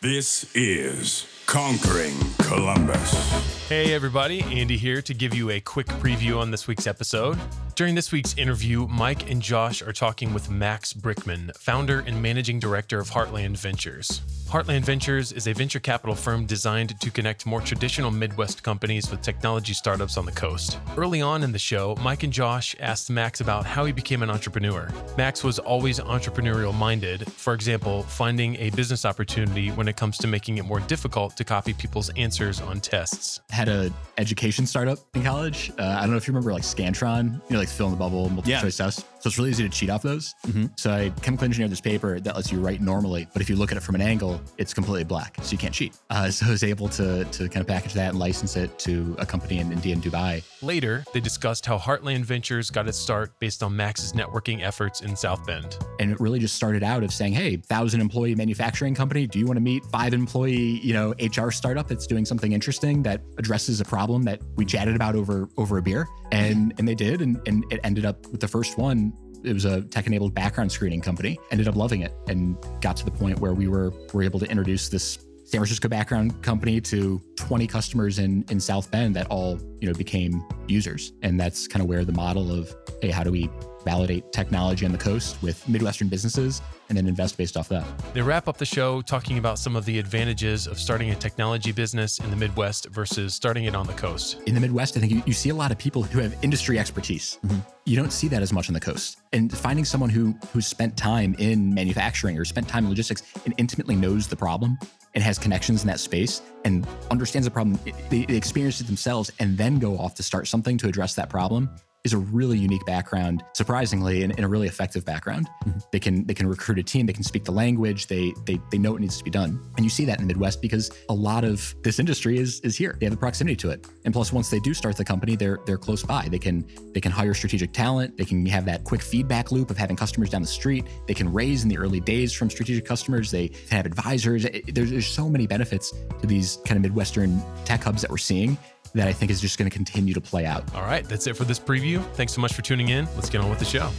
This is Conquering Columbus. Hey everybody, Andy here to give you a quick preview on this week's episode. During this week's interview, Mike and Josh are talking with Max Brickman, founder and managing director of Heartland Ventures. Heartland Ventures is a venture capital firm designed to connect more traditional Midwest companies with technology startups on the coast. Early on in the show, Mike and Josh asked Max about how he became an entrepreneur. Max was always entrepreneurial minded, for example, finding a business opportunity when it comes to making it more difficult to copy people's answers on tests. Had a education startup in college. Uh, I don't know if you remember like Scantron, you know, like fill in the bubble, multiple Yeah. choice tests. So it's really easy to cheat off those. Mhm. So I chemical engineered this paper that lets you write normally, but if you look at it from an angle, it's completely black, so you can't cheat. Uh, so I was able to to kind of package that and license it to a company in India and Dubai. Later, they discussed how Heartland Ventures got its start based on Max's networking efforts in South Bend. And it really just started out of saying, "Hey, thousand employee manufacturing company, do you want to meet five employee, you know, HR startup that's doing something interesting that addresses a problem that we chatted about over over a beer?" And and they did, and and it ended up with the first one. It was a tech-enabled background screening company. Ended up loving it, and got to the point where we were were able to introduce this San Francisco background company to 20 customers in in South Bend that all you know became users, and that's kind of where the model of hey, how do we validate technology on the coast with Midwestern businesses and then invest based off that. They wrap up the show talking about some of the advantages of starting a technology business in the Midwest versus starting it on the coast. In the Midwest, I think you, you see a lot of people who have industry expertise. Mm-hmm. You don't see that as much on the coast. And finding someone who who's spent time in manufacturing or spent time in logistics and intimately knows the problem and has connections in that space and understands the problem, they, they experience it themselves and then go off to start something to address that problem is a really unique background, surprisingly, and, and a really effective background. Mm-hmm. They can they can recruit a team, they can speak the language, they they they know what needs to be done. And you see that in the Midwest because a lot of this industry is is here. They have the proximity to it. And plus once they do start the company, they're they're close by. They can they can hire strategic talent, they can have that quick feedback loop of having customers down the street. They can raise in the early days from strategic customers. They can have advisors. There's, there's so many benefits to these kind of Midwestern tech hubs that we're seeing that I think is just going to continue to play out. All right, that's it for this preview. Thanks so much for tuning in. Let's get on with the show.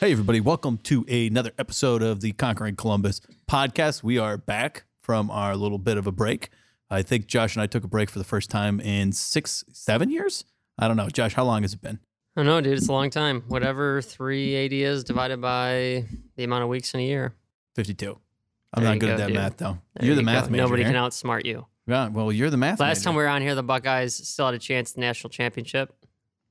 Hey, everybody. Welcome to another episode of the Conquering Columbus podcast. We are back from our little bit of a break. I think Josh and I took a break for the first time in six, seven years. I don't know. Josh, how long has it been? I don't know, dude. It's a long time. Whatever 380 is divided by the amount of weeks in a year. 52. I'm There not good go, at that dude. math, though. There you're the you math go. major. Nobody here. can outsmart you. Yeah, well, you're the math Last major. time we were on here, the Buckeyes still had a chance at the national championship.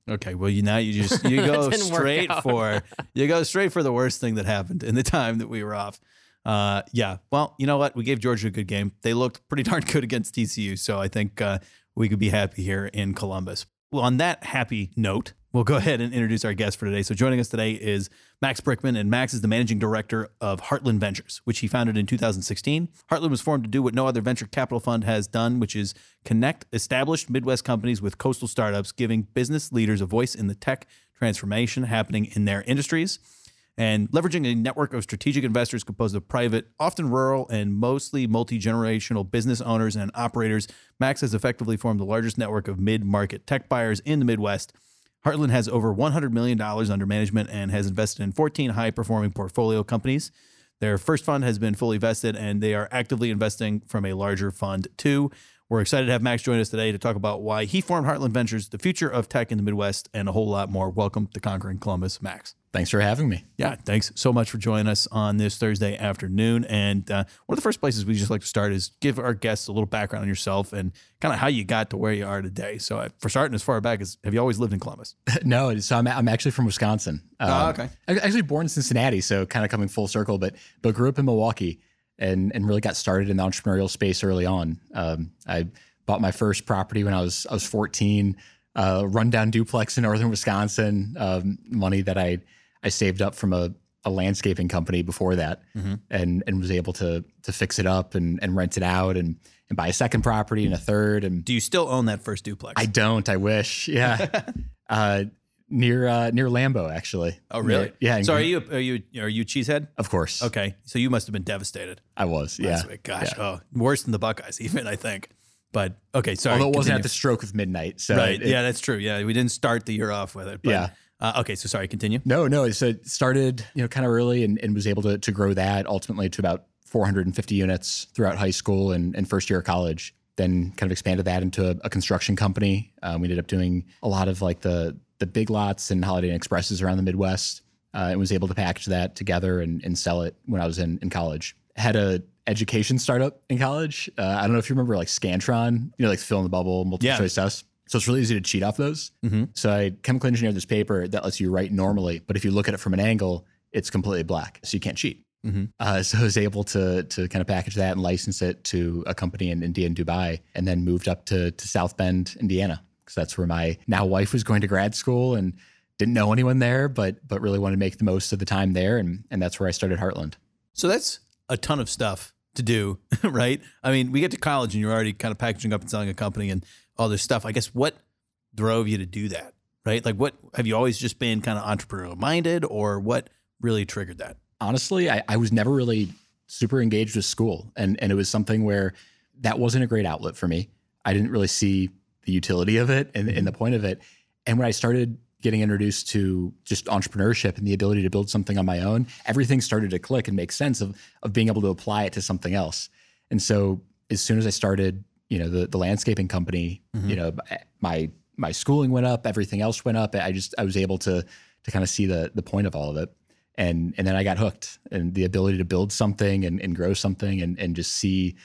Okay, well, you now you just you go straight for you go straight for the worst thing that happened in the time that we were off. Uh, yeah, well, you know what? We gave Georgia a good game. They looked pretty darn good against TCU, so I think uh, we could be happy here in Columbus. Well, on that happy note, we'll go ahead and introduce our guest for today. So joining us today is Max Brickman, and Max is the managing director of Heartland Ventures, which he founded in 2016. Heartland was formed to do what no other venture capital fund has done, which is connect established Midwest companies with coastal startups, giving business leaders a voice in the tech transformation happening in their industries. And leveraging a network of strategic investors composed of private, often rural, and mostly multi generational business owners and operators, Max has effectively formed the largest network of mid market tech buyers in the Midwest. Heartland has over $100 million under management and has invested in 14 high performing portfolio companies. Their first fund has been fully vested and they are actively investing from a larger fund too. We're excited to have Max join us today to talk about why he formed Heartland Ventures, the future of tech in the Midwest, and a whole lot more. Welcome to Conquering Columbus, Max. Thanks for having me. Yeah, thanks so much for joining us on this Thursday afternoon. And uh, one of the first places we just like to start is give our guests a little background on yourself and kind of how you got to where you are today. So, uh, for starting as far back as have you always lived in Columbus? no, so I'm, I'm actually from Wisconsin. Um, Oh, okay. I- Actually born in Cincinnati, so kind of coming full circle, but but grew up in Milwaukee and and really got started in the entrepreneurial space early on. Um, I bought my first property when I was I was 14, uh, rundown duplex in northern Wisconsin. Um, money that I I saved up from a, a landscaping company before that, and and was able to to fix it up and and rent it out and and buy a second property and a third and Do you still own that first duplex? I don't. I wish. Yeah. uh, near uh, near Lambeau actually. oh, really? Yeah. So, are you are you are you cheesehead? Of course. Okay, so you must have been devastated. I was. Yeah. That's- gosh, oh, worse than the Buckeyes, even I think. But okay, sorry. Although it wasn't continue. at the stroke of midnight. So right. it- yeah, that's true. Yeah, we didn't start the year off with it. But, Yeah. Uh, okay, so sorry. Continue. No, no. So it started, you know, kind of early and, and was able to to grow that ultimately to about 450 units throughout high school and, and first year of college. Then kind of expanded that into a, a construction company. Um, we ended up doing a lot of like the the big lots and Holiday Inn Expresses around the Midwest, uh, and was able to package that together and, and sell it when I was in, in college. Had a education startup in college. Uh, I don't know if you remember like Scantron, you know, like fill in the bubble, multiple Yeah. choice tests. So it's really easy to cheat off those. So I chemical engineered this paper that lets you write normally, but if you look at it from an angle, it's completely black, so you can't cheat. Uh, so I was able to to kind of package that and license it to a company in India and Dubai, and then moved up to to South Bend, Indiana, because that's where my now wife was going to grad school and didn't know anyone there, but but really wanted to make the most of the time there, and and that's where I started Heartland. So that's a ton of stuff to do, right? I mean, we get to college and you're already kind of packaging up and selling a company and all this stuff. I guess what drove you to do that, right? Like, what have you always just been kind of entrepreneurial minded, or what really triggered that? honestly, I, I was never really super engaged with school. And, and it was something where that wasn't a great outlet for me. I didn't really see the utility of it and, and the mm-hmm. point of it. And when I started getting introduced to just entrepreneurship and the ability to build something on my own, everything started to click and make sense of, of being able to apply it to something else. And so as soon as I started, you know, the, the landscaping company, you mm-hmm. know, my, my schooling went up, everything else went up. I just, I was able to, to kind of see the, the point of all of it and and then I got hooked and the ability to build something and, and grow something and and just see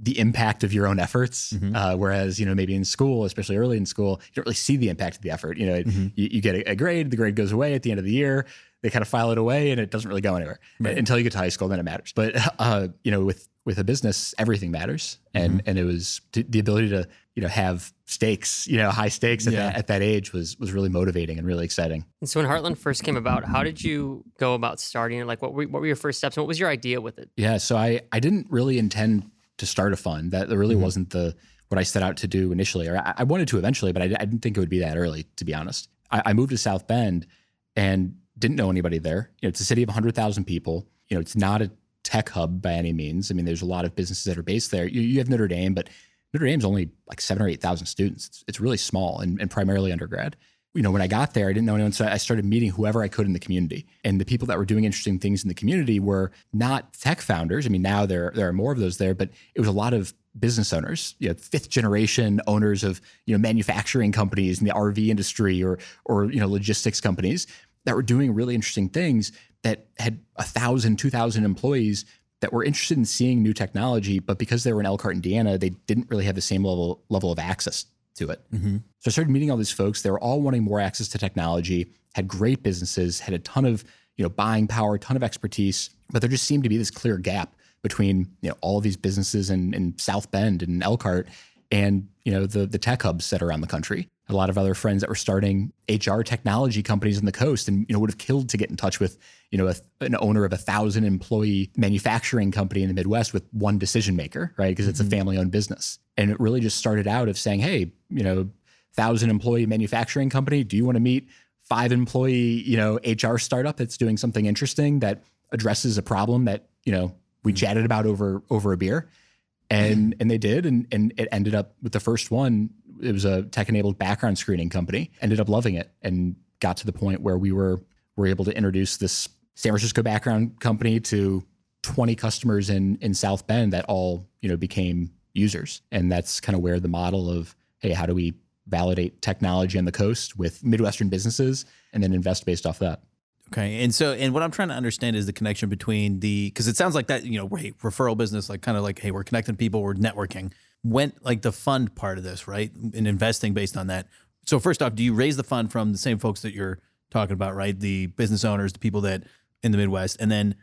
the impact of your own efforts. Uh, whereas you know maybe in school, especially early in school, you don't really see the impact of the effort. You know, you, you get a, a grade, the grade goes away at the end of the year. They kind of file it away, and it doesn't really go anywhere until you get to high school. Then it matters. But uh, you know, with with a business, everything matters, and and it was t- the ability to you know have stakes, you know, high stakes at, Yeah. that, at that age was was really motivating and really exciting. And so when Heartland first came about, how did you go about starting it? Like, what were, what were your first steps? And what was your idea with it? Yeah, so I I didn't really intend to start a fund. That really Mm-hmm. wasn't the what I set out to do initially, or I, I wanted to eventually, but I, I didn't think it would be that early, to be honest. I, I moved to South Bend and didn't know anybody there. You know, it's a city of 100,000 people. You know, it's not a tech hub by any means. I mean, there's a lot of businesses that are based there. You, you have Notre Dame, but Notre Dame's only like seven or 8,000 students. It's, it's really small and, and primarily undergrad. You know, when I got there, I didn't know anyone. So I started meeting whoever I could in the community. And the people that were doing interesting things in the community were not tech founders. I mean, now there, there are more of those there, but it was a lot of business owners, you know, fifth generation owners of, you know, manufacturing companies in the RV industry or, or, you know, logistics companies that were doing really interesting things that had a thousand, two thousand employees that were interested in seeing new technology, but because they were in Elkhart, Indiana, they didn't really have the same level level of access to it. Mm-hmm. So I started meeting all these folks. They were all wanting more access to technology, had great businesses, had a ton of you know buying power, a ton of expertise, but there just seemed to be this clear gap between you know all of these businesses in, in South Bend and Elkhart and you know the the tech hubs that are around the country. A lot of other friends that were starting HR technology companies on the coast, and you know would have killed to get in touch with you know a, an owner of a thousand employee manufacturing company in the Midwest with one decision maker, right? Because it's a mm-hmm. family owned business, and it really just started out of saying, hey, you know, thousand employee manufacturing company, do you want to meet five employee you know HR startup that's doing something interesting that addresses a problem that you know we mm-hmm. chatted about over over a beer? and mm-hmm. and they did and and it ended up with the first one it was a tech enabled background screening company ended up loving it and got to the point where we were were able to introduce this San Francisco background company to 20 customers in in South Bend that all you know became users and that's kind of where the model of hey how do we validate technology on the coast with midwestern businesses and then invest based off that Okay. And so, and what I'm trying to understand is the connection between the, because it sounds like that, you know, hey, referral business, like kind of like, hey, we're connecting people, we're networking. Went like the fund part of this, right? And investing based on that. So, first off, do you raise the fund from the same folks that you're talking about, right? The business owners, the people that in the Midwest. And then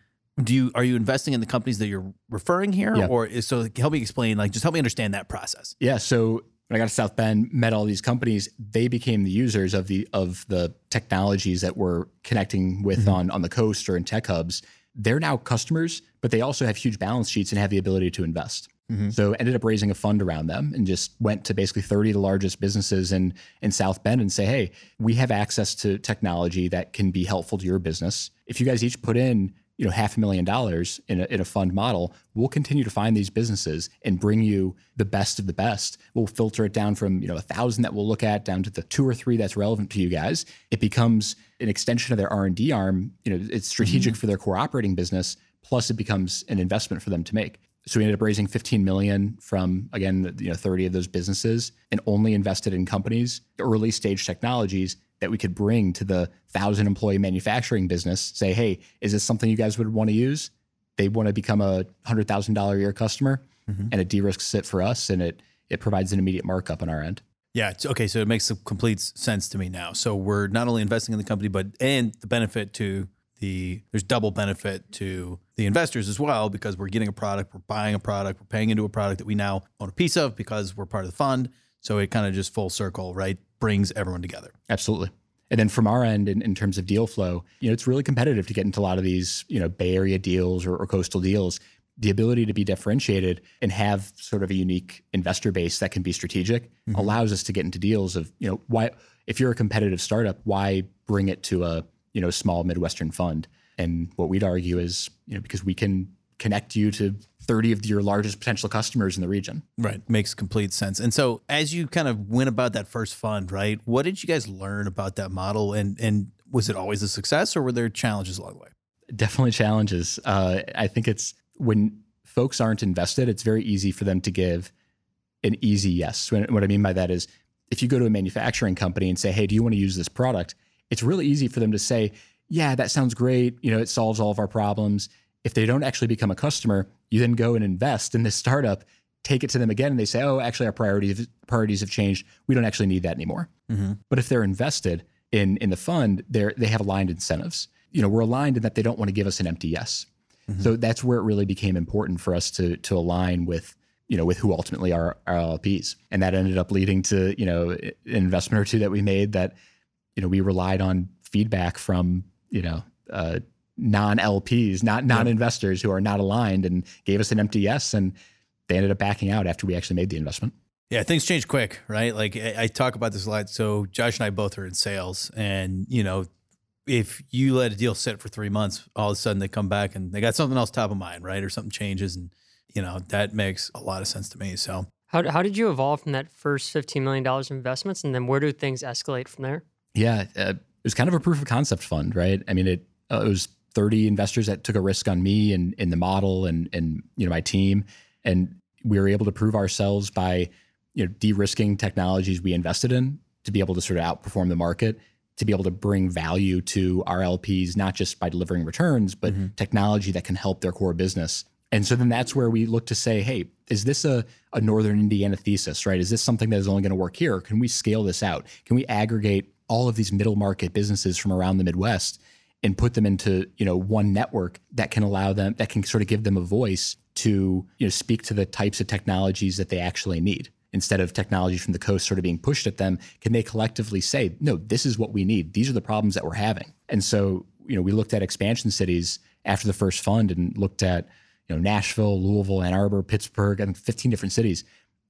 do you, are you investing in the companies that you're referring here? Yeah. Or is, so help me explain, like, just help me understand that process. Yeah. So when I got to South Bend, met all these companies, they became the users of the of the technologies that we're connecting with mm-hmm. on on the coast or in tech hubs. They're now customers, but they also have huge balance sheets and have the ability to invest. Mm-hmm. So ended up raising a fund around them and just went to basically 30 of the largest businesses in in South Bend and say, hey, we have access to technology that can be helpful to your business. If you guys each put in you know half a million dollars in a, in a fund model we'll continue to find these businesses and bring you the best of the best. We'll filter it down from you know a thousand that we'll look at down to the two or three that's relevant to you guys. It becomes an extension of their r&d arm. You know it's strategic mm-hmm. for their core operating business plus it becomes an investment for them to make. So we ended up raising 15 million from again, you know, 30 of those businesses and only invested in companies, early stage technologies that we could bring to the thousand employee manufacturing business. Say, hey, is this something you guys would want to use? They want to become a hundred thousand dollar a year customer, mm-hmm. and it de-risks it for us, and it it provides an immediate markup on our end. Yeah. okay. So it makes complete sense to me now. So we're not only investing in the company, but and the benefit to the there's double benefit to the investors as well because we're getting a product, we're buying a product, we're paying into a product that we now own a piece of because we're part of the fund. So it kind of just full circle, right? Brings everyone together. Absolutely. And then from our end, in, in terms of deal flow, you know, it's really competitive to get into a lot of these, you know, Bay Area deals or, or coastal deals. The ability to be differentiated and have sort of a unique investor base that can be strategic mm-hmm. allows us to get into deals of, you know, why if you're a competitive startup, why bring it to a, you know, small Midwestern fund? And what we'd argue is, you know, because we can connect you to 30 of your largest potential customers in the region. Right. Makes complete sense. And so as you kind of went about that first fund, right? What did you guys learn about that model and and was it always a success or were there challenges along the way? Definitely challenges. Uh, I think it's when folks aren't invested, it's very easy for them to give an easy yes. What I mean by that is if you go to a manufacturing company and say, "Hey, do you want to use this product?" It's really easy for them to say, "Yeah, that sounds great. You know, it solves all of our problems." If they don't actually become a customer, you then go and invest in this startup, take it to them again, and they say, "Oh, actually, our priorities priorities have changed. We don't actually need that anymore." Mm-hmm. But if they're invested in in the fund, they they have aligned incentives. You know, we're aligned in that they don't want to give us an empty yes. Mm-hmm. So that's where it really became important for us to to align with you know with who ultimately are our LPs, and that ended up leading to you know an investment or two that we made that you know we relied on feedback from you know uh, non LPs, not non investors who are not aligned, and gave us an empty yes, and they ended up backing out after we actually made the investment. Yeah, things change quick, right? Like I, I talk about this a lot. So Josh and I both are in sales, and you know, if you let a deal sit for three months, all of a sudden they come back and they got something else top of mind, right? Or something changes, and you know that makes a lot of sense to me. So how how did you evolve from that first fifteen million dollars investments, and then where do things escalate from there? Yeah, uh, it was kind of a proof of concept fund, right? I mean, it uh, it was 30 investors that took a risk on me and in the model and and you know my team. And we were able to prove ourselves by you know de-risking technologies we invested in to be able to sort of outperform the market to be able to bring value to our LPs not just by delivering returns but mm-hmm. technology that can help their core business. And so then that's where we look to say hey is this a, a northern indiana thesis right? Is this something that is only going to work here? Can we scale this out? Can we aggregate all of these middle market businesses from around the midwest and put them into you know one network that can allow them that can sort of give them a voice to you know speak to the types of technologies that they actually need. Instead of technology from the coast sort of being pushed at them can they collectively say no this is what we need. These are the problems that we're having. And so you know we looked at expansion cities after the first fund and looked at you know Nashville Louisville Ann Arbor Pittsburgh and 15 different cities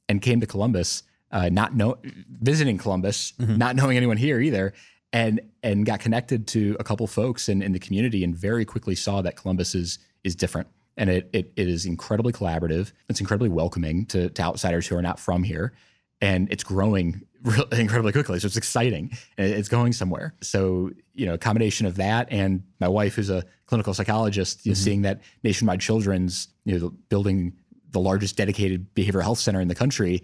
and came to Columbus uh, not know visiting Columbus mm-hmm. not knowing anyone here either and and got connected to a couple folks in, in the community and very quickly saw that Columbus is is different. And it, it, it is incredibly collaborative. It's incredibly welcoming to, to outsiders who are not from here. And it's growing incredibly quickly. So it's exciting and it's going somewhere. So, you know, a combination of that and my wife, who's a clinical psychologist, you know, mm-hmm. seeing that Nationwide Children's, you know, building the largest dedicated behavioral health center in the country,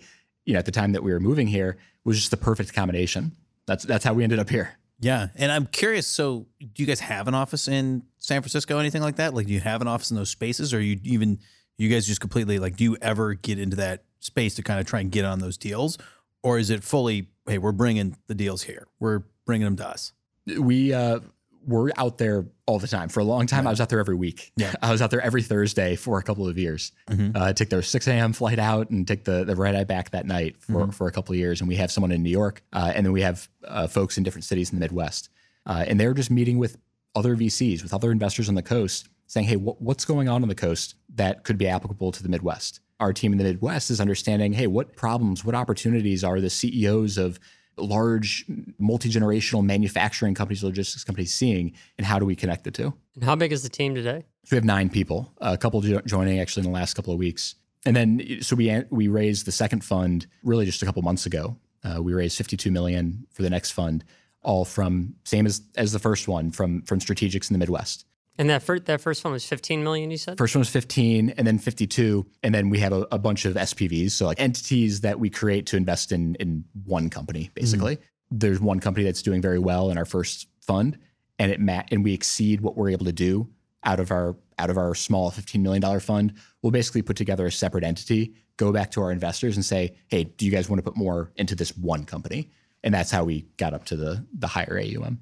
you know, at the time that we were moving here was just the perfect combination. That's that's how we ended up here. Yeah, and I'm curious. So, do you guys have an office in San Francisco, anything like that? Like, do you have an office in those spaces, or you even you guys just completely like? Do you ever get into that space to kind of try and get on those deals, or is it fully? Hey, we're bringing the deals here. We're bringing them to us. We uh, we're out there all the time. For a long time, right. I was out there every week. Yeah. I was out there every Thursday for a couple of years. Mm-hmm. Uh, I took their 6 a.m. flight out and take the, the red eye back that night for, mm-hmm. for a couple of years. And we have someone in New York, uh, and then we have uh, folks in different cities in the Midwest. Uh, and they're just meeting with other VCs, with other investors on the coast, saying, hey, wh- what's going on on the coast that could be applicable to the Midwest? Our team in the Midwest is understanding, hey, what problems, what opportunities are the CEOs of large multi-generational manufacturing companies, logistics companies seeing, and how do we connect the two? And how big is the team today? So we have nine people, a couple jo- joining actually in the last couple of weeks. And then so we we raised the second fund really just a couple months ago. Uh, we raised 52 million for the next fund, all from same as as the first one from from strategics in the Midwest. And that first that first one was 15 million. You said. First one was 15 and then 52. And then we have a, a bunch of SPVs. So like entities that we create to invest in in one company, mm-hmm. basically. There's one company that's doing very well in our first fund and it ma- and we exceed what we're able to do out of our out of our small $15 million fund. We'll basically put together a separate entity, go back to our investors and say, hey, do you guys want to put more into this one company? And that's how we got up to the the higher AUM.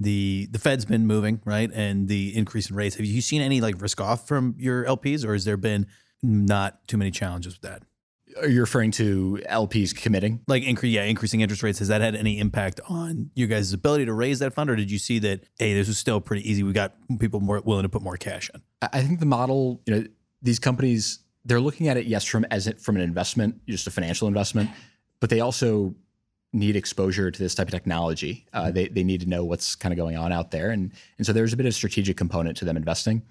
the the Fed's been moving, right? And the increase in rates. Have you seen any like risk off from your LPs or has there been not too many challenges with that? Are you referring to LPs committing? Like incre- yeah, increasing interest rates, has that had any impact on you guys' ability to raise that fund or did you see that hey, this was still pretty easy. We got people more willing to put more cash in? I I think the model, you know, these companies they're looking at it yes from as it, from an investment, just a financial investment, but they also need exposure to this type of technology. Uh, they they need to know what's kind of going on out there, and and so there's a bit of strategic component to them investing,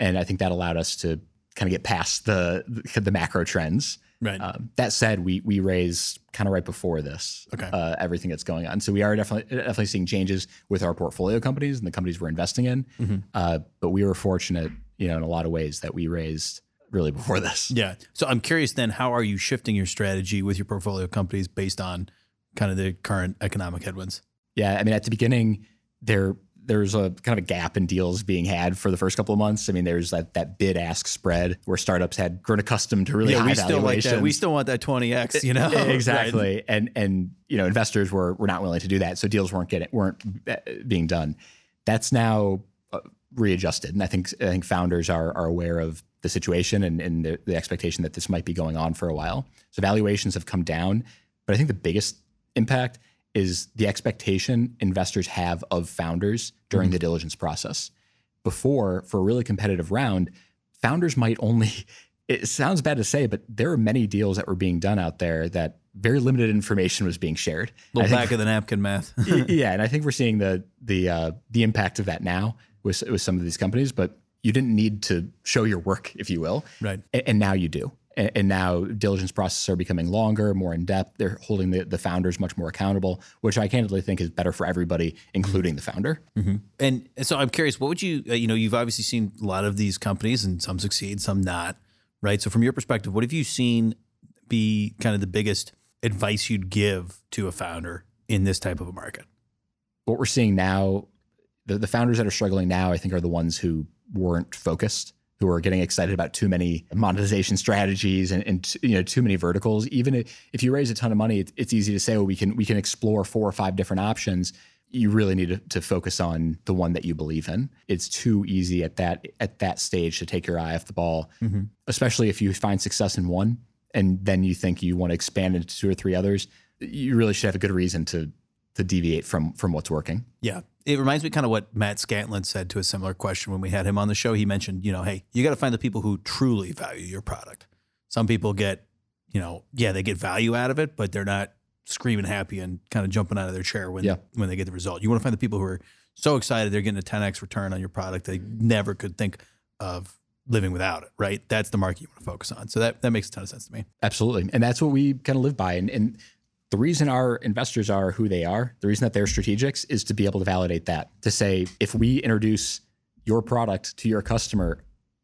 and I think that allowed us to kind of get past the the, the macro trends. Right. Um, that said, we we raised kind of right before this Okay. uh, everything that's going on. So we are definitely definitely seeing changes with our portfolio companies and the companies we're investing in. Mm-hmm. Uh, but we were fortunate, you know, in a lot of ways that we raised really before this. Yeah. So I'm curious then, how are you shifting your strategy with your portfolio companies based on kind of the current economic headwinds? Yeah, I mean, at the beginning, there there's a kind of a gap in deals being had for the first couple of months. I mean, there's that that bid ask spread where startups had grown accustomed to really high we still like that. valuations. We still want that 20x, you know? exactly, and and you know, investors were were not willing to do that, so deals weren't getting weren't uh, being done. That's now uh, readjusted, and I think I think founders are are aware of the situation and, and the, the expectation that this might be going on for a while. So valuations have come down, but I think the biggest impact is the expectation investors have of founders during the diligence process. Before, for a really competitive round, founders might only, it sounds bad to say, but there are many deals that were being done out there that very limited information was being shared. I little back of the napkin math. Yeah, and I think we're seeing the the uh, the impact of that now with with some of these companies. But you didn't need to show your work, if you will, Right. A- And, now you do. And, and now diligence processes are becoming longer, more in depth. They're holding the, the founders much more accountable, which I candidly think is better for everybody, including the founder. And so I'm curious, what would you, uh, you know, you've obviously seen a lot of these companies and some succeed, some not, right? So from your perspective, what have you seen be kind of the biggest advice you'd give to a founder in this type of a market? What we're seeing now, the, the founders that are struggling now, I think, are the ones who weren't focused, who are getting excited about too many monetization strategies and, and you know too many verticals. Even if if you raise a ton of money, it, it's easy to say, "Oh, we can we can explore four or five different options." You really need to, to focus on the one that you believe in. It's too easy at that at that stage to take your eye off the ball, mm-hmm. especially if you find success in one and then you think you want to expand into two or three others. You really should have a good reason to to deviate from from what's working. Yeah. It reminds me kind of what Matt Scantlin said to a similar question when we had him on the show. He mentioned, you know, hey, you got to find the people who truly value your product. Some people get, you know, yeah, they get value out of it, but they're not screaming happy and kind of jumping out of their chair when Yeah. when they get the result. You want to find the people who are so excited they're getting a 10x return on your product they never could think of living without it, right? That's the market you want to focus on. So that that makes a ton of sense to me. Absolutely. And that's what we kind of live by. And, and the reason our investors are who they are, the reason that they're strategics is to be able to validate that, to say, if we introduce your product to your customer,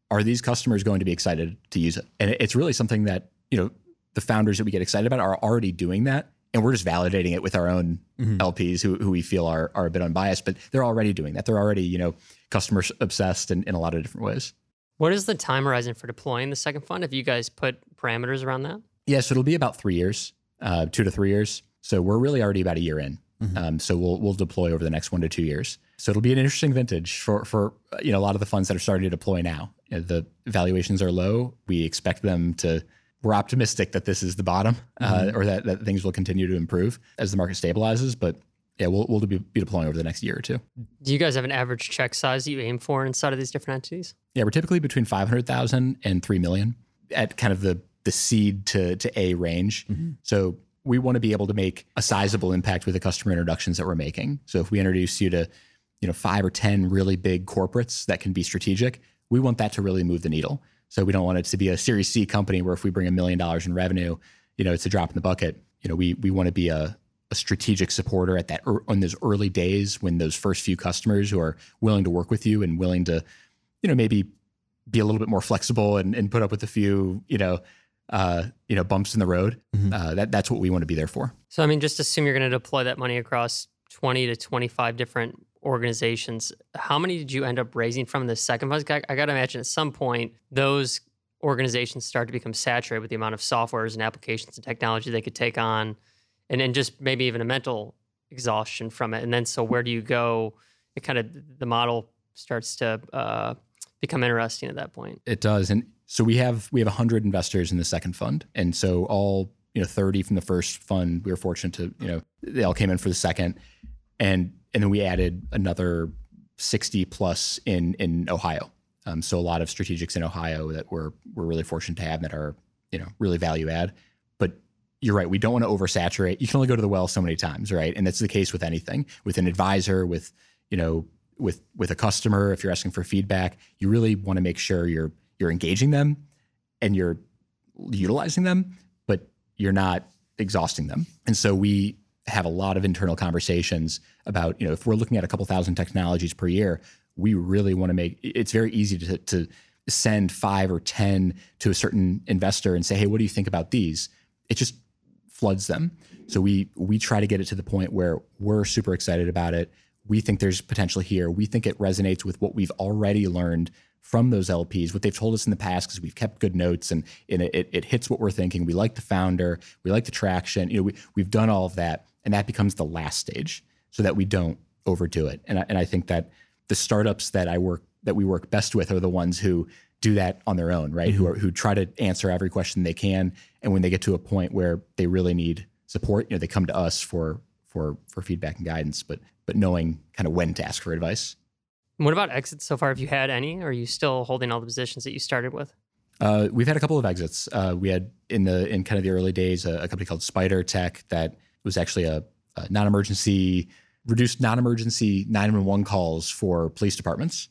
are these customers going to be excited to use it? And it's really something that, you know, the founders that we get excited about are already doing that. And we're just validating it with our own mm-hmm. LPs who, who we feel are, are a bit unbiased, but they're already doing that. They're already, you know, customer obsessed in, in a lot of different ways. What is the time horizon for deploying the second fund? Have you guys put parameters around that? Yeah, so it'll be about three years, uh, two to three years. So we're really already about a year in. Um, so we'll we'll deploy over the next one to two years. So it'll be an interesting vintage for for uh, you know a lot of the funds that are starting to deploy now. You know, the valuations are low. We expect them to. We're optimistic that this is the bottom, uh, or that, that things will continue to improve as the market stabilizes. But yeah, we'll we'll be, be deploying over the next year or two. Do you guys have an average check size that you aim for inside of these different entities? Yeah, we're typically between 500,000 and 3 million at kind of the the seed to to A range. Mm-hmm. So we want to be able to make a sizable impact with the customer introductions that we're making. So if we introduce you to, you know, 5 or 10 really big corporates that can be strategic, we want that to really move the needle. So we don't want it to be a Series C company where if we bring a million dollars in revenue, you know, it's a drop in the bucket. You know, we we want to be a a strategic supporter at that on those early days when those first few customers who are willing to work with you and willing to, you know, maybe be a little bit more flexible and, and put up with a few, you know, uh, you know, bumps in the road. Uh, that that's what we want to be there for. So, I mean, just assume you're going to deploy that money across 20 to 25 different organizations. How many did you end up raising from the second fund? I, I got to imagine at some point those organizations start to become saturated with the amount of softwares and applications and technology they could take on, and then just maybe even a mental exhaustion from it. And then, so where do you go? It kind of the model starts to uh, become interesting at that point. It does, and so we have we have hundred investors in the second fund, and so all you know thirty from the first fund. We were fortunate to you know they all came in for the second, and and then we added another sixty plus in in Ohio. Um, so a lot of strategics in Ohio that we're we're really fortunate to have that are you know really value add. But you're right, we don't want to oversaturate. You can only go to the well so many times, right? And that's the case with anything, with an advisor, with you know with with a customer. If you're asking for feedback, you really want to make sure you're you're engaging them and you're utilizing them, but you're not exhausting them. And so we have a lot of internal conversations about, you know, if we're looking at a couple thousand technologies per year, we really want to make it's very easy to, to send five or 10 to a certain investor and say, hey, what do you think about these? It just floods them. So we we try to get it to the point where we're super excited about it. We think there's potential here. We think it resonates with what we've already learned from those LPs, what they've told us in the past, because we've kept good notes and, and it, it, it hits what we're thinking. We like the founder, we like the traction. You know, we, we've done all of that, and that becomes the last stage, so that we don't overdo it. And I, and I think that the startups that I work that we work best with are the ones who do that on their own, right? Who mm-hmm. are who try to answer every question they can, and when they get to a point where they really need support, you know, they come to us for for for feedback and guidance, but but knowing kind of when to ask for advice. What about exits so far? Have you had any? Or are you still holding all the positions that you started with? Uh, we've had a couple of exits. Uh, we had in the in kind of the early days a, a company called Spider Tech that was actually a, a non-emergency reduced non-emergency 911 calls for police departments,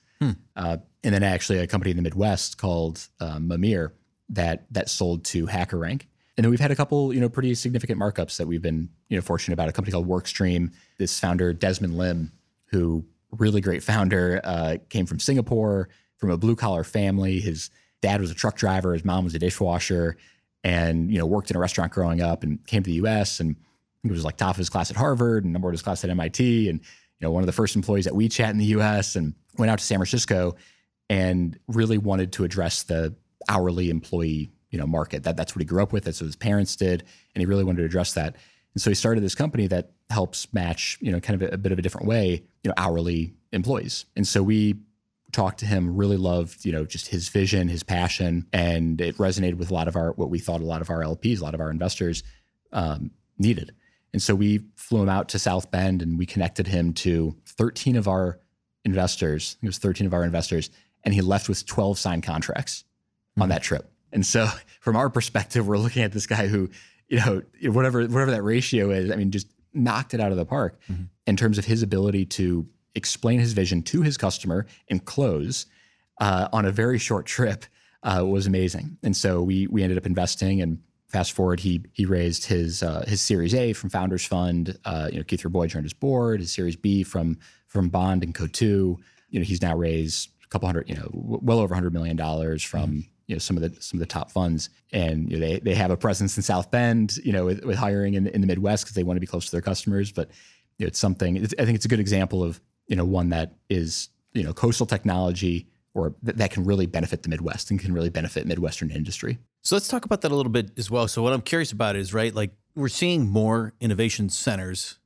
uh, and then actually a company in the Midwest called um, Mimir that that sold to HackerRank. And then we've had a couple, you know, pretty significant markups that we've been, you know, fortunate about. A company called WorkStream. This founder Desmond Lim, who really great founder, uh, came from Singapore, from a blue collar family. His dad was a truck driver, his mom was a dishwasher, and you know worked in a restaurant growing up, and came to the U.S. and he was like top of his class at Harvard and number one of his class at MIT, and you know one of the first employees at WeChat in the U.S. and went out to San Francisco and really wanted to address the hourly employee you know market. That that's what he grew up with. That's what his parents did, and he really wanted to address that. And so he started this company that helps match you know kind of a, a bit of a different way you know hourly employees. And so we talked to him. Really loved you know just his vision, his passion, and it resonated with a lot of our what we thought a lot of our LPs, a lot of our investors um, needed. And so we flew him out to South Bend and we connected him to 13 of our investors. It was 13 of our investors, and he left with 12 signed contracts on that trip. And so, from our perspective, we're looking at this guy who, you know, whatever whatever that ratio is, I mean, just knocked it out of the park in terms of his ability to explain his vision to his customer and close uh, on a very short trip uh, was amazing. And so we we ended up investing and. Fast forward, he he raised his uh, his Series A from Founders Fund. Uh, you know, Keith Rabois joined his board. His Series B from from Bond and Coatue. You know, he's now raised a couple hundred, you know, w- well over hundred million dollars from you know some of the some of the top funds, and you know, they they have a presence in South Bend. You know, with, with hiring in, in the Midwest because they want to be close to their customers. But you know, it's something. It's, I think it's a good example of you know one that is you know coastal technology or th- that can really benefit the Midwest and can really benefit Midwestern industry. So let's talk about that a little bit as well. So what I'm curious about is right, like we're seeing more innovation centers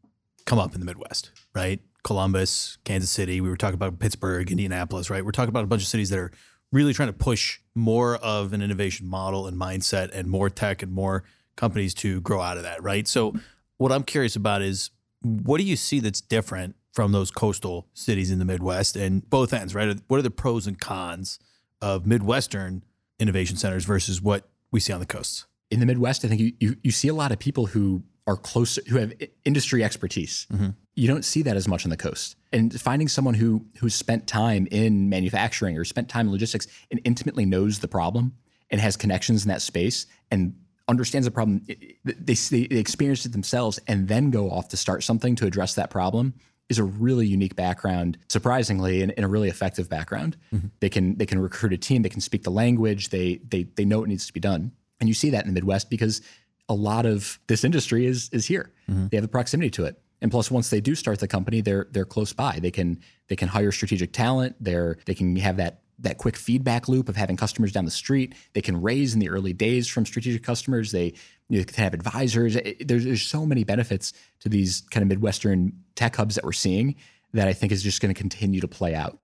come up in the Midwest, right? Columbus, Kansas City. We were talking about Pittsburgh, Indianapolis, right? We're talking about a bunch of cities that are really trying to push more of an innovation model and mindset and more tech and more companies to grow out of that, right? So what I'm curious about is what do you see that's different from those coastal cities in the Midwest and both ends, right? What are the pros and cons of Midwestern innovation centers versus what we see on the coasts? In the Midwest, I think you, you, you see a lot of people who are close, who have industry expertise. Mm-hmm. You don't see that as much on the coast. And finding someone who who's spent time in manufacturing or spent time in logistics and intimately knows the problem and has connections in that space and understands the problem, they, they experience it themselves and then go off to start something to address that problem is a really unique background, surprisingly, and, and a really effective background. Mm-hmm. They can they can recruit a team, they can speak the language, they they they know what needs to be done. And you see that in the Midwest because a lot of this industry is is here. Mm-hmm. They have the proximity to it. And plus, once they do start the company, they're they're close by. They can they can hire strategic talent. They're they can have that that quick feedback loop of having customers down the street. They can raise in the early days from strategic customers. They you can have advisors. There's, there's so many benefits to these kind of Midwestern tech hubs that we're seeing that I think is just going to continue to play out.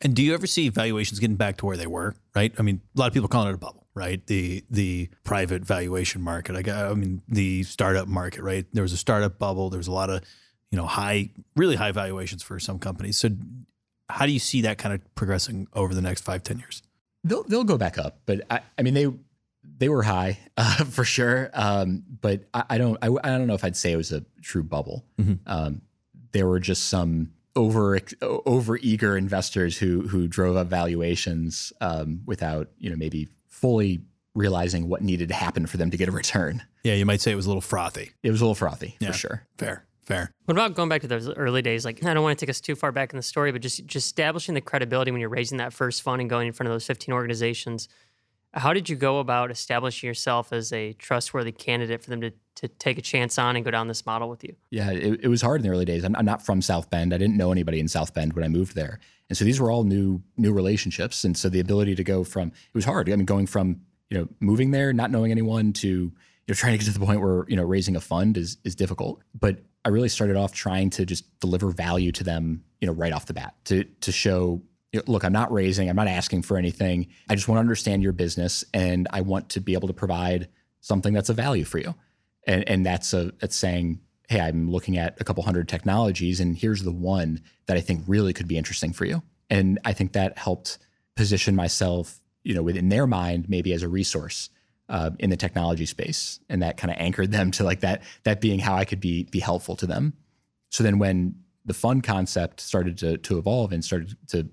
And do you ever see valuations getting back to where they were? Right. I mean, a lot of people calling it a bubble, right? The the private valuation market. I, I mean, the startup market, right? There was a startup bubble. There was a lot of, you know, high, really high valuations for some companies. So how do you see that kind of progressing over the next five, ten years? They'll they'll go back up, but I, I mean they they were high uh, for sure. Um, but I, I don't I, I, don't know if I'd say it was a true bubble. Mm-hmm. Um, there were just some over over eager investors who who drove up valuations um, without you know maybe fully realizing what needed to happen for them to get a return. Yeah, you might say it was a little frothy. It was a little frothy yeah, for sure. Fair. Fair. What about going back to those early days? Like, I don't want to take us too far back in the story, but just just establishing the credibility when you're raising that first fund and going in front of those 15 organizations. How did you go about establishing yourself as a trustworthy candidate for them to, to take a chance on and go down this model with you? Yeah, it, it was hard in the early days. I'm, I'm, not from South Bend. I didn't know anybody in South Bend when I moved there, and so these were all new new relationships. And so the ability to go from it was hard. I mean, going from you know moving there, not knowing anyone, to you know trying to get to the point where you know raising a fund is is difficult. But I really started off trying to just deliver value to them, you know, right off the bat to to show, look, I'm not raising, I'm not asking for anything. I just want to understand your business, and I want to be able to provide something that's a value for you, and and that's a that's saying, hey, I'm looking at a couple hundred technologies, and here's the one that I think really could be interesting for you, and I think that helped position myself, you know, within their mind maybe as a resource uh, in the technology space, and that kind of anchored them to like that that being how I could be be helpful to them. So then when the fund concept started to to evolve and started to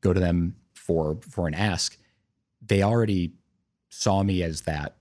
go to them for for an ask, they already saw me as that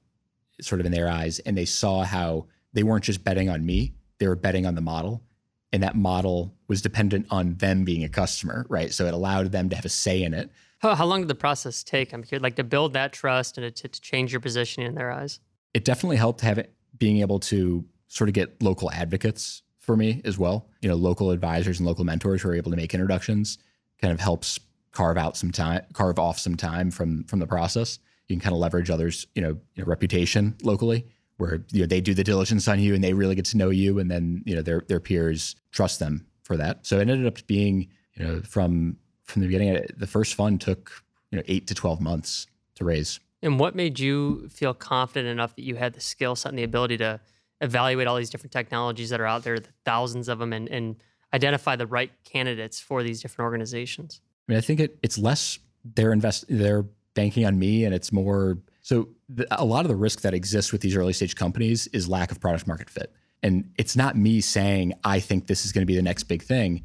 sort of in their eyes, and they saw how they weren't just betting on me; they were betting on the model, and that model was dependent on them being a customer, right? So it allowed them to have a say in it how, how long did the process take? I'm curious, like to build that trust and to, to change your position in their eyes. It definitely helped have it being able to sort of get local advocates for me as well. You know, local advisors and local mentors who are able to make introductions kind of helps carve out some time, carve off some time from from the process. You can kind of leverage others, you know, you know reputation locally, where you know they do the diligence on you and they really get to know you, and then you know their their peers trust them for that. So it ended up being, you know, from from the beginning, the first fund took you know eight to twelve months to raise. And what made you feel confident enough that you had the skill set and the ability to evaluate all these different technologies that are out there, the thousands of them, and, and identify the right candidates for these different organizations? I mean, I think it, it's less they're invest they're banking on me, and it's more so the, a lot of the risk that exists with these early stage companies is lack of product market fit, and it's not me saying I think this is going to be the next big thing.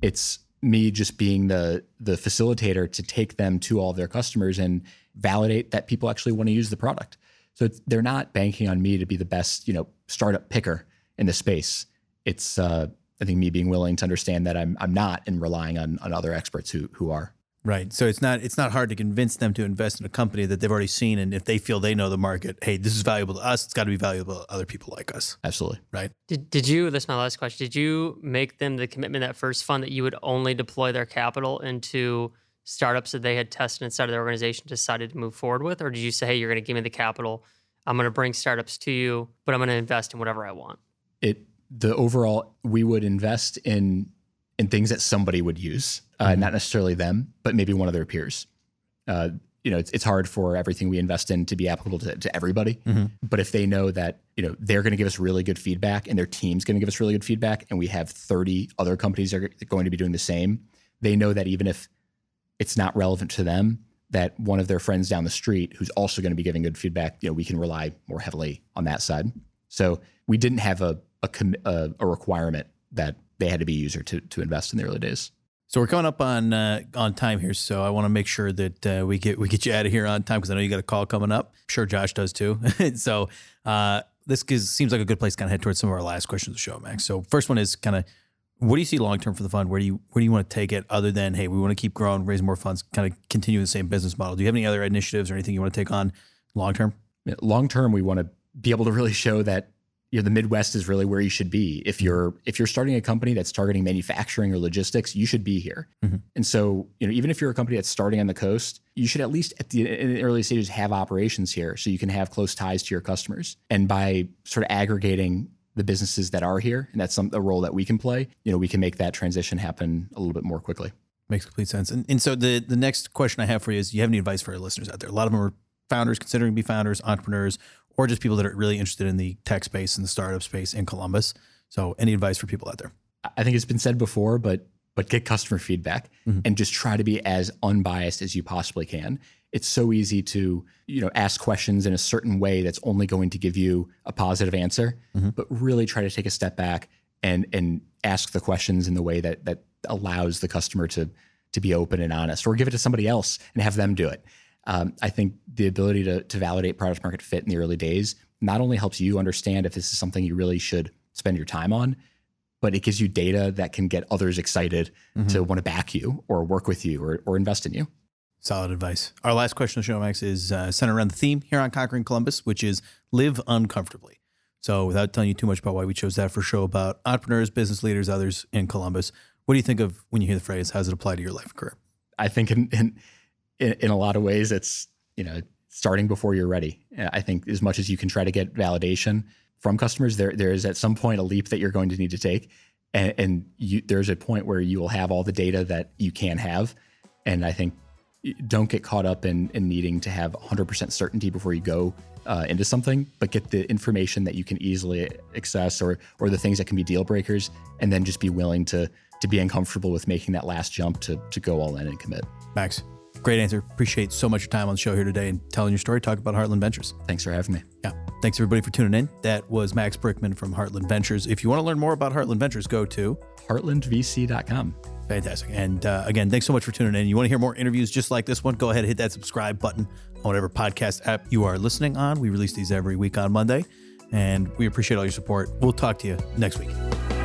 It's me just being the the facilitator to take them to all their customers and validate that people actually want to use the product. So they're not banking on me to be the best, you know, startup picker in the space. It's uh, I think me being willing to understand that I'm I'm not and relying on on other experts who who are. Right. So it's not it's not hard to convince them to invest in a company that they've already seen, and if they feel they know the market, hey, this is valuable to us. It's got to be valuable to other people like us. Absolutely. Right. Did Did you? This is my last question. Did you make them the commitment that first fund that you would only deploy their capital into startups that they had tested inside of their organization decided to move forward with? Or did you say, hey, you're going to give me the capital? I'm going to bring startups to you, but I'm going to invest in whatever I want? It the overall we would invest in in things that somebody would use, uh, not necessarily them, but maybe one of their peers. Uh, you know, it's, it's hard for everything we invest in to be applicable to, to everybody. But if they know that, you know, they're going to give us really good feedback and their team's going to give us really good feedback, and we have 30 other companies that are going to be doing the same, they know that even if it's not relevant to them, that one of their friends down the street who's also going to be giving good feedback, you know, we can rely more heavily on that side. So we didn't have a a, com- a, a requirement that they had to be a user to to invest in the early days. So we're coming up on uh, on time here, so I want to make sure that uh, we get we get you out of here on time because I know you got a call coming up. I'm sure Josh does too. so uh, this gives, seems like a good place to kind of head towards some of our last questions of the show, Max. So first one is kind of what do you see long term for the fund? Where do you where do you want to take it? Other than hey, we want to keep growing, raise more funds, kind of continue the same business model. Do you have any other initiatives or anything you want to take on long term? long term we want to be able to really show that you know the midwest is really where you should be if you're if you're starting a company that's targeting manufacturing or logistics you should be here Mhm. and so you know even if you're a company that's starting on the coast you should at least at the in the early stages have operations here so you can have close ties to your customers and by sort of aggregating the businesses that are here and that's some a role that we can play you know we can make that transition happen a little bit more quickly Makes complete sense. And, and so the the next question I have for you is: Do you have any advice for our listeners out there? A lot of them are founders, considering to be founders, entrepreneurs, or just people that are really interested in the tech space and the startup space in Columbus. So, any advice for people out there? I think it's been said before, but but get customer feedback Mhm. and just try to be as unbiased as you possibly can. It's so easy to you know ask questions in a certain way that's only going to give you a positive answer, Mhm. but really try to take a step back and and ask the questions in the way that that allows the customer to to be open and honest, or give it to somebody else and have them do it. Um, I think the ability to to validate product market fit in the early days not only helps you understand if this is something you really should spend your time on, but it gives you data that can get others excited to want to back you or work with you or, or invest in you. Solid advice. Our last question of the show, Max, is uh, centered around the theme here on Conquering Columbus, which is live uncomfortably. So, without telling you too much about why we chose that for a show about entrepreneurs, business leaders, others in Columbus, what do you think of when you hear the phrase? How does it apply to your life and career? I think in, in in in a lot of ways it's you know starting before you're ready. Uh, I think as much as you can try to get validation from customers, there there is at some point a leap that you're going to need to take, and, and you, there's a point where you will have all the data that you can have, and I think don't get caught up in in needing to have 100% certainty before you go uh, into something, but get the information that you can easily access or or the things that can be deal breakers, and then just be willing to to be uncomfortable with making that last jump to to go all in and commit. Max, great answer. Appreciate so much your time on the show here today and telling your story. Talk about Heartland Ventures. Thanks for having me. Yeah. Thanks everybody for tuning in. That was Max Brickman from Heartland Ventures. If you want to learn more about Heartland Ventures, go to heartlandvc.com. Fantastic. And uh, again, thanks so much for tuning in. You want to hear more interviews just like this one? Go ahead and hit that subscribe button on whatever podcast app you are listening on. We release these every week on Monday, and we appreciate all your support. We'll talk to you next week.